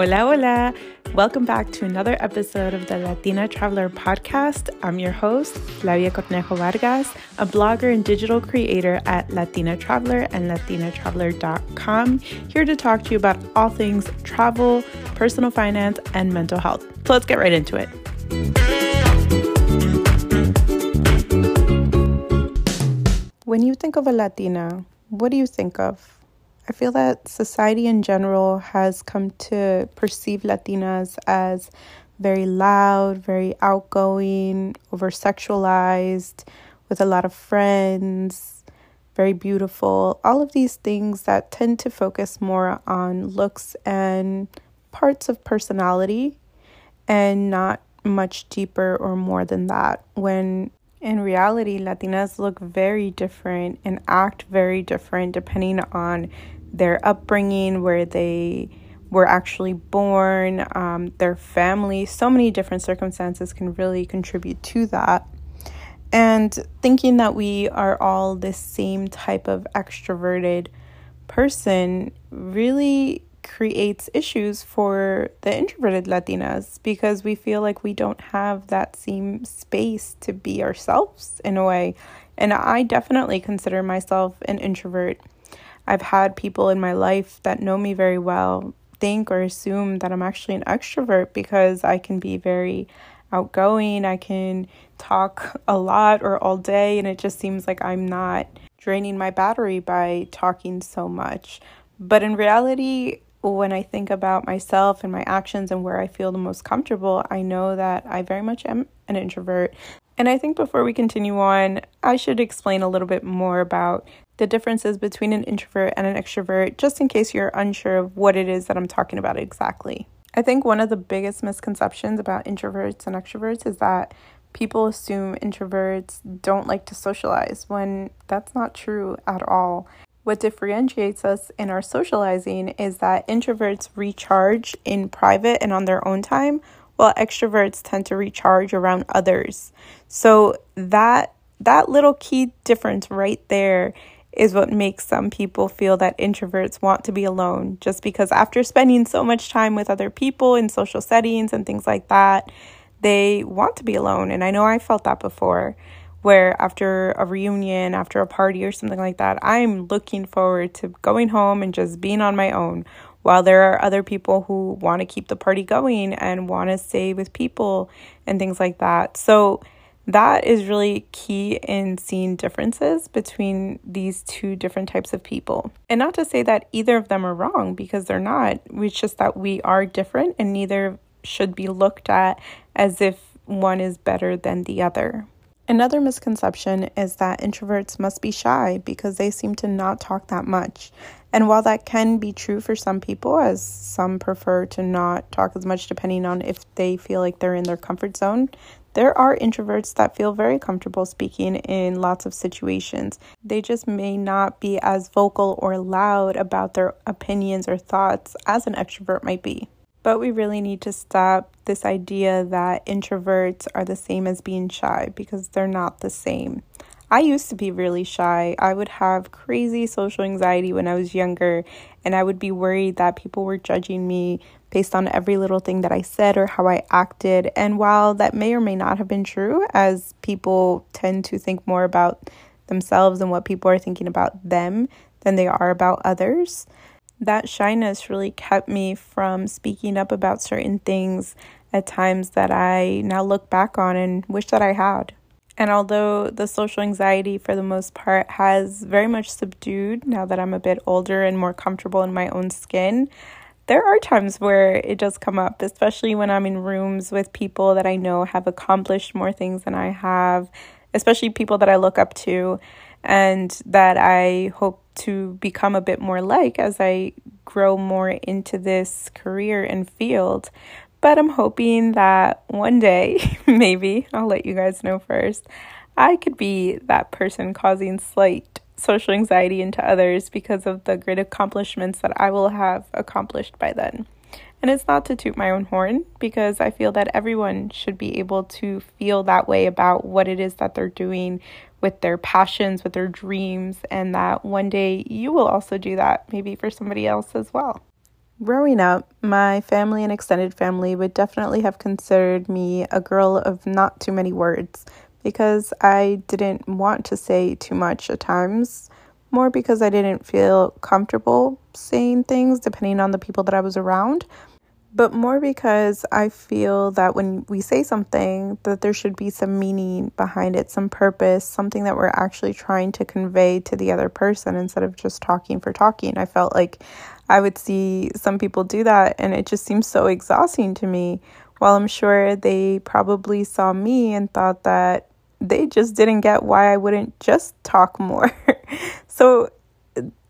Hola, hola. Welcome back to another episode of the Latina Traveler podcast. I'm your host, Flavia Cornejo Vargas, a blogger and digital creator at Latina Traveler and latinatraveller.com, here to talk to you about all things travel, personal finance, and mental health. So let's get right into it. When you think of a Latina, what do you think of? I feel that society in general has come to perceive Latinas as very loud, very outgoing, over sexualized, with a lot of friends, very beautiful. All of these things that tend to focus more on looks and parts of personality and not much deeper or more than that. When in reality, Latinas look very different and act very different depending on their upbringing, where they were actually born, um, their family. So many different circumstances can really contribute to that. And thinking that we are all the same type of extroverted person really creates issues for the introverted Latinas because we feel like we don't have that same space to be ourselves in a way. And I definitely consider myself an introvert. I've had people in my life that know me very well think or assume that I'm actually an extrovert because I can be very outgoing, I can talk a lot or all day, and it just seems like I'm not draining my battery by talking so much. But in reality, when I think about myself and my actions and where I feel the most comfortable, I know that I very much am an introvert. And I think before we continue on, I should explain a little bit more about the differences between an introvert and an extrovert, just in case you're unsure of what it is that I'm talking about exactly. I think one of the biggest misconceptions about introverts and extroverts is that people assume introverts don't like to socialize when that's not true at all. What differentiates us in our socializing is that introverts recharge in private and on their own time, while extroverts tend to recharge around others. So that that little key difference right there is what makes some people feel that introverts want to be alone just because after spending so much time with other people in social settings and things like that, they want to be alone. And I know I felt that before, where after a reunion, after a party or something like that, I'm looking forward to going home and just being on my own. While there are other people who want to keep the party going and want to stay with people and things like that. So, that is really key in seeing differences between these two different types of people. And not to say that either of them are wrong because they're not. It's just that we are different and neither should be looked at as if one is better than the other. Another misconception is that introverts must be shy because they seem to not talk that much. And while that can be true for some people, as some prefer to not talk as much depending on if they feel like they're in their comfort zone, there are introverts that feel very comfortable speaking in lots of situations. They just may not be as vocal or loud about their opinions or thoughts as an extrovert might be. But we really need to stop this idea that introverts are the same as being shy because they're not the same. I used to be really shy. I would have crazy social anxiety when I was younger, and I would be worried that people were judging me based on every little thing that I said or how I acted. And while that may or may not have been true, as people tend to think more about themselves and what people are thinking about them than they are about others, that shyness really kept me from speaking up about certain things at times that I now look back on and wish that I had. And although the social anxiety for the most part has very much subdued now that I'm a bit older and more comfortable in my own skin, there are times where it does come up, especially when I'm in rooms with people that I know have accomplished more things than I have, especially people that I look up to and that I hope to become a bit more like as I grow more into this career and field. But I'm hoping that one day, maybe, I'll let you guys know first, I could be that person causing slight social anxiety into others because of the great accomplishments that I will have accomplished by then. And it's not to toot my own horn because I feel that everyone should be able to feel that way about what it is that they're doing with their passions, with their dreams, and that one day you will also do that, maybe for somebody else as well. Growing up, my family and extended family would definitely have considered me a girl of not too many words because I didn't want to say too much at times, more because I didn't feel comfortable saying things depending on the people that I was around, but more because I feel that when we say something that there should be some meaning behind it, some purpose, something that we're actually trying to convey to the other person instead of just talking for talking. I felt like I would see some people do that, and it just seems so exhausting to me. While I'm sure they probably saw me and thought that they just didn't get why I wouldn't just talk more. so,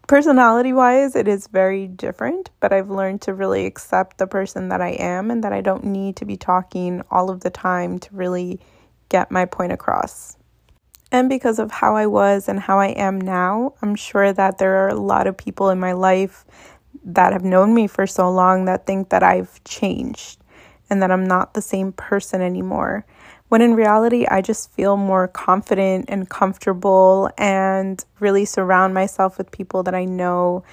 personality wise, it is very different, but I've learned to really accept the person that I am and that I don't need to be talking all of the time to really get my point across. And because of how I was and how I am now, I'm sure that there are a lot of people in my life that have known me for so long that think that I've changed and that I'm not the same person anymore. When in reality, I just feel more confident and comfortable and really surround myself with people that I know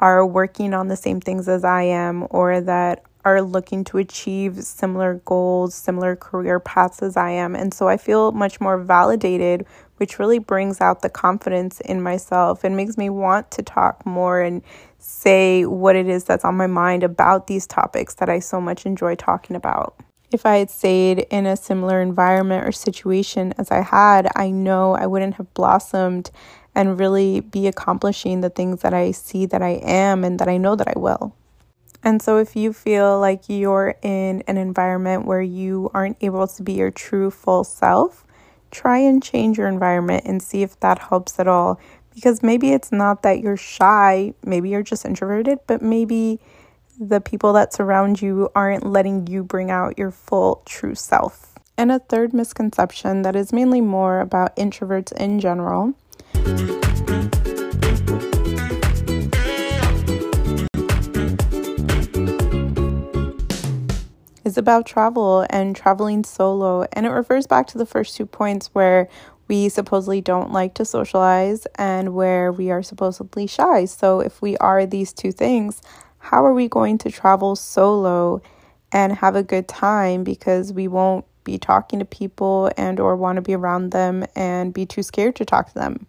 are working on the same things as I am or that are looking to achieve similar goals, similar career paths as I am. And so I feel much more validated, which really brings out the confidence in myself and makes me want to talk more and say what it is that's on my mind about these topics that I so much enjoy talking about. If I had stayed in a similar environment or situation as I had, I know I wouldn't have blossomed and really be accomplishing the things that I see that I am and that I know that I will. And so, if you feel like you're in an environment where you aren't able to be your true full self, try and change your environment and see if that helps at all because maybe it's not that you're shy, maybe you're just introverted, but maybe the people that surround you aren't letting you bring out your full true self. And a third misconception that is mainly more about introverts in general. About travel and traveling solo, and it refers back to the first two points where we supposedly don't like to socialize and where we are supposedly shy. So, if we are these two things, how are we going to travel solo and have a good time because we won't be talking to people and or want to be around them and be too scared to talk to them?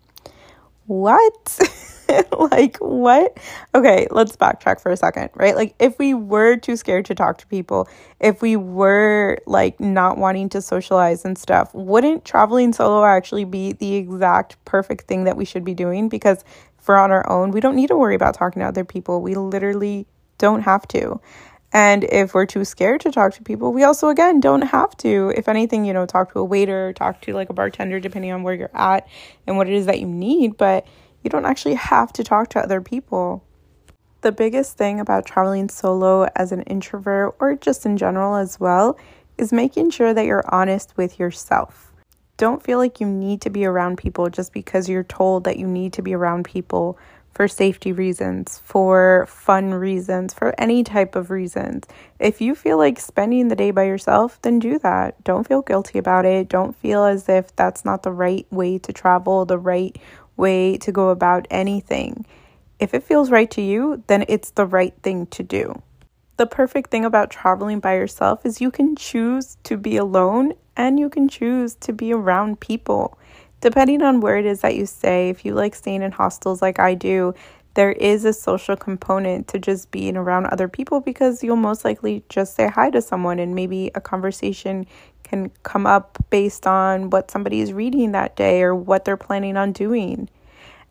What? like what? Okay, let's backtrack for a second, right? Like if we were too scared to talk to people, if we were like not wanting to socialize and stuff, wouldn't traveling solo actually be the exact perfect thing that we should be doing because for on our own, we don't need to worry about talking to other people. We literally don't have to. And if we're too scared to talk to people, we also, again, don't have to. If anything, you know, talk to a waiter, talk to like a bartender, depending on where you're at and what it is that you need. But you don't actually have to talk to other people. The biggest thing about traveling solo as an introvert or just in general as well is making sure that you're honest with yourself. Don't feel like you need to be around people just because you're told that you need to be around people for safety reasons, for fun reasons, for any type of reasons. If you feel like spending the day by yourself, then do that. Don't feel guilty about it. Don't feel as if that's not the right way to travel, the right way to go about anything. If it feels right to you, then it's the right thing to do. The perfect thing about traveling by yourself is you can choose to be alone and you can choose to be around people. Depending on where it is that you stay, if you like staying in hostels like I do, there is a social component to just being around other people because you'll most likely just say hi to someone and maybe a conversation can come up based on what somebody is reading that day or what they're planning on doing.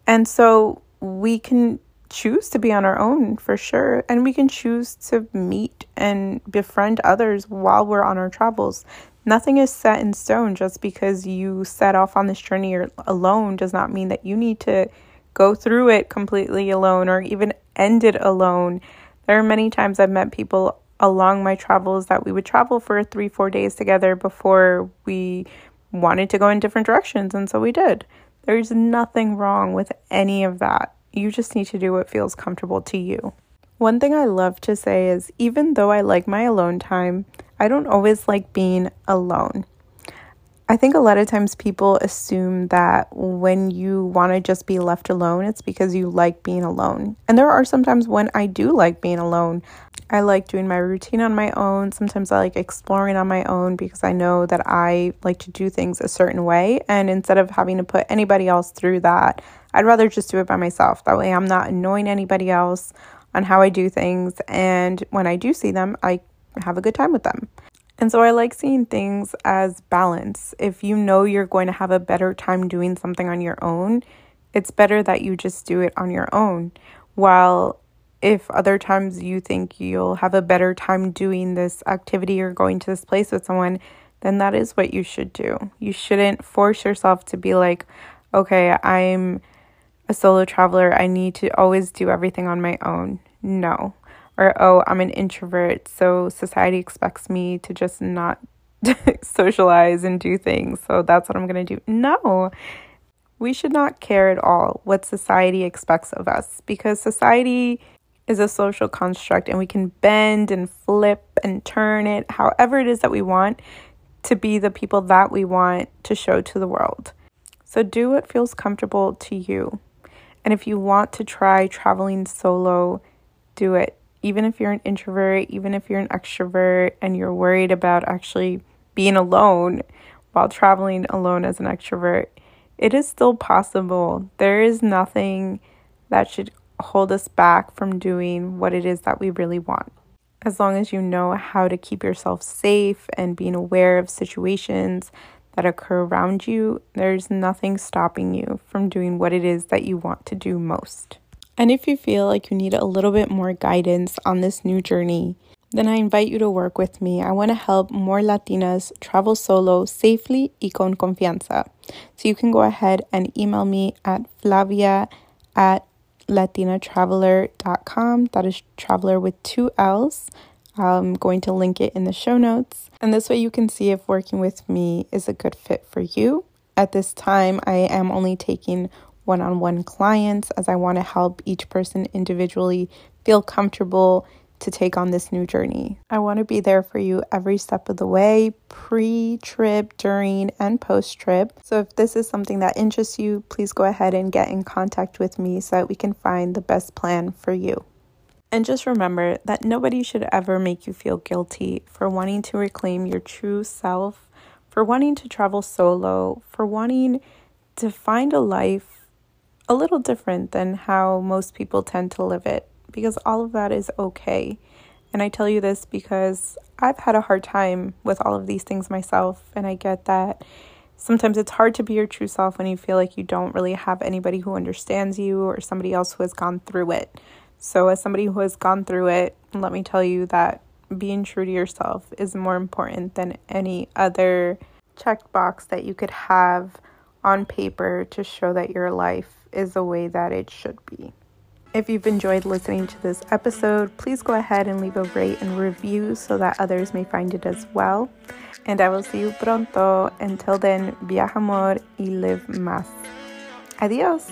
And so we can choose to be on our own for sure, and we can choose to meet and befriend others while we're on our travels. Nothing is set in stone just because you set off on this journey alone does not mean that you need to go through it completely alone or even end it alone. There are many times I've met people along my travels that we would travel for three, four days together before we wanted to go in different directions. And so we did. There's nothing wrong with any of that. You just need to do what feels comfortable to you. One thing I love to say is even though I like my alone time, I don't always like being alone. I think a lot of times people assume that when you want to just be left alone, it's because you like being alone. And there are sometimes when I do like being alone. I like doing my routine on my own. Sometimes I like exploring on my own because I know that I like to do things a certain way. And instead of having to put anybody else through that, I'd rather just do it by myself. That way I'm not annoying anybody else on how I do things. And when I do see them, I have a good time with them. And so I like seeing things as balance. If you know you're going to have a better time doing something on your own, it's better that you just do it on your own. While if other times you think you'll have a better time doing this activity or going to this place with someone, then that is what you should do. You shouldn't force yourself to be like, okay, I'm a solo traveler. I need to always do everything on my own. No or oh, I'm an introvert, so society expects me to just not socialize and do things, so that's what I'm going to do. No. We should not care at all what society expects of us because society is a social construct and we can bend and flip and turn it however it is that we want to be the people that we want to show to the world. So do what feels comfortable to you. And if you want to try traveling solo, do it even if you're an introvert, even if you're an extrovert and you're worried about actually being alone while traveling alone as an extrovert, it is still possible. There is nothing that should hold us back from doing what it is that we really want. As long as you know how to keep yourself safe and being aware of situations that occur around you, there's nothing stopping you from doing what it is that you want to do most. And if you feel like you need a little bit more guidance on this new journey, then I invite you to work with me. I want to help more Latinas travel solo safely y con confianza. So you can go ahead and email me at flavia at latinatraveller.com. That is traveler with two L's. I'm going to link it in the show notes. And this way you can see if working with me is a good fit for you. At this time, I am only taking one on one clients as I want to help each person individually feel comfortable to take on this new journey. I want to be there for you every step of the way, pre trip, during, and post trip. So, if this is something that interests you, please go ahead and get in contact with me so that we can find the best plan for you. And just remember that nobody should ever make you feel guilty for wanting to reclaim your true self, for wanting to travel solo, for wanting to find a life a little different than how most people tend to live it because all of that is okay. And I tell you this because I've had a hard time with all of these things myself, and I get that sometimes it's hard to be your true self when you feel like you don't really have anybody who understands you or somebody else who has gone through it. So, as somebody who has gone through it, let me tell you that being true to yourself is more important than any other checkbox that you could have on paper to show that your life is the way that it should be. If you've enjoyed listening to this episode, please go ahead and leave a rate and review so that others may find it as well. And I will see you pronto. Until then, viaja amor y live más. Adiós.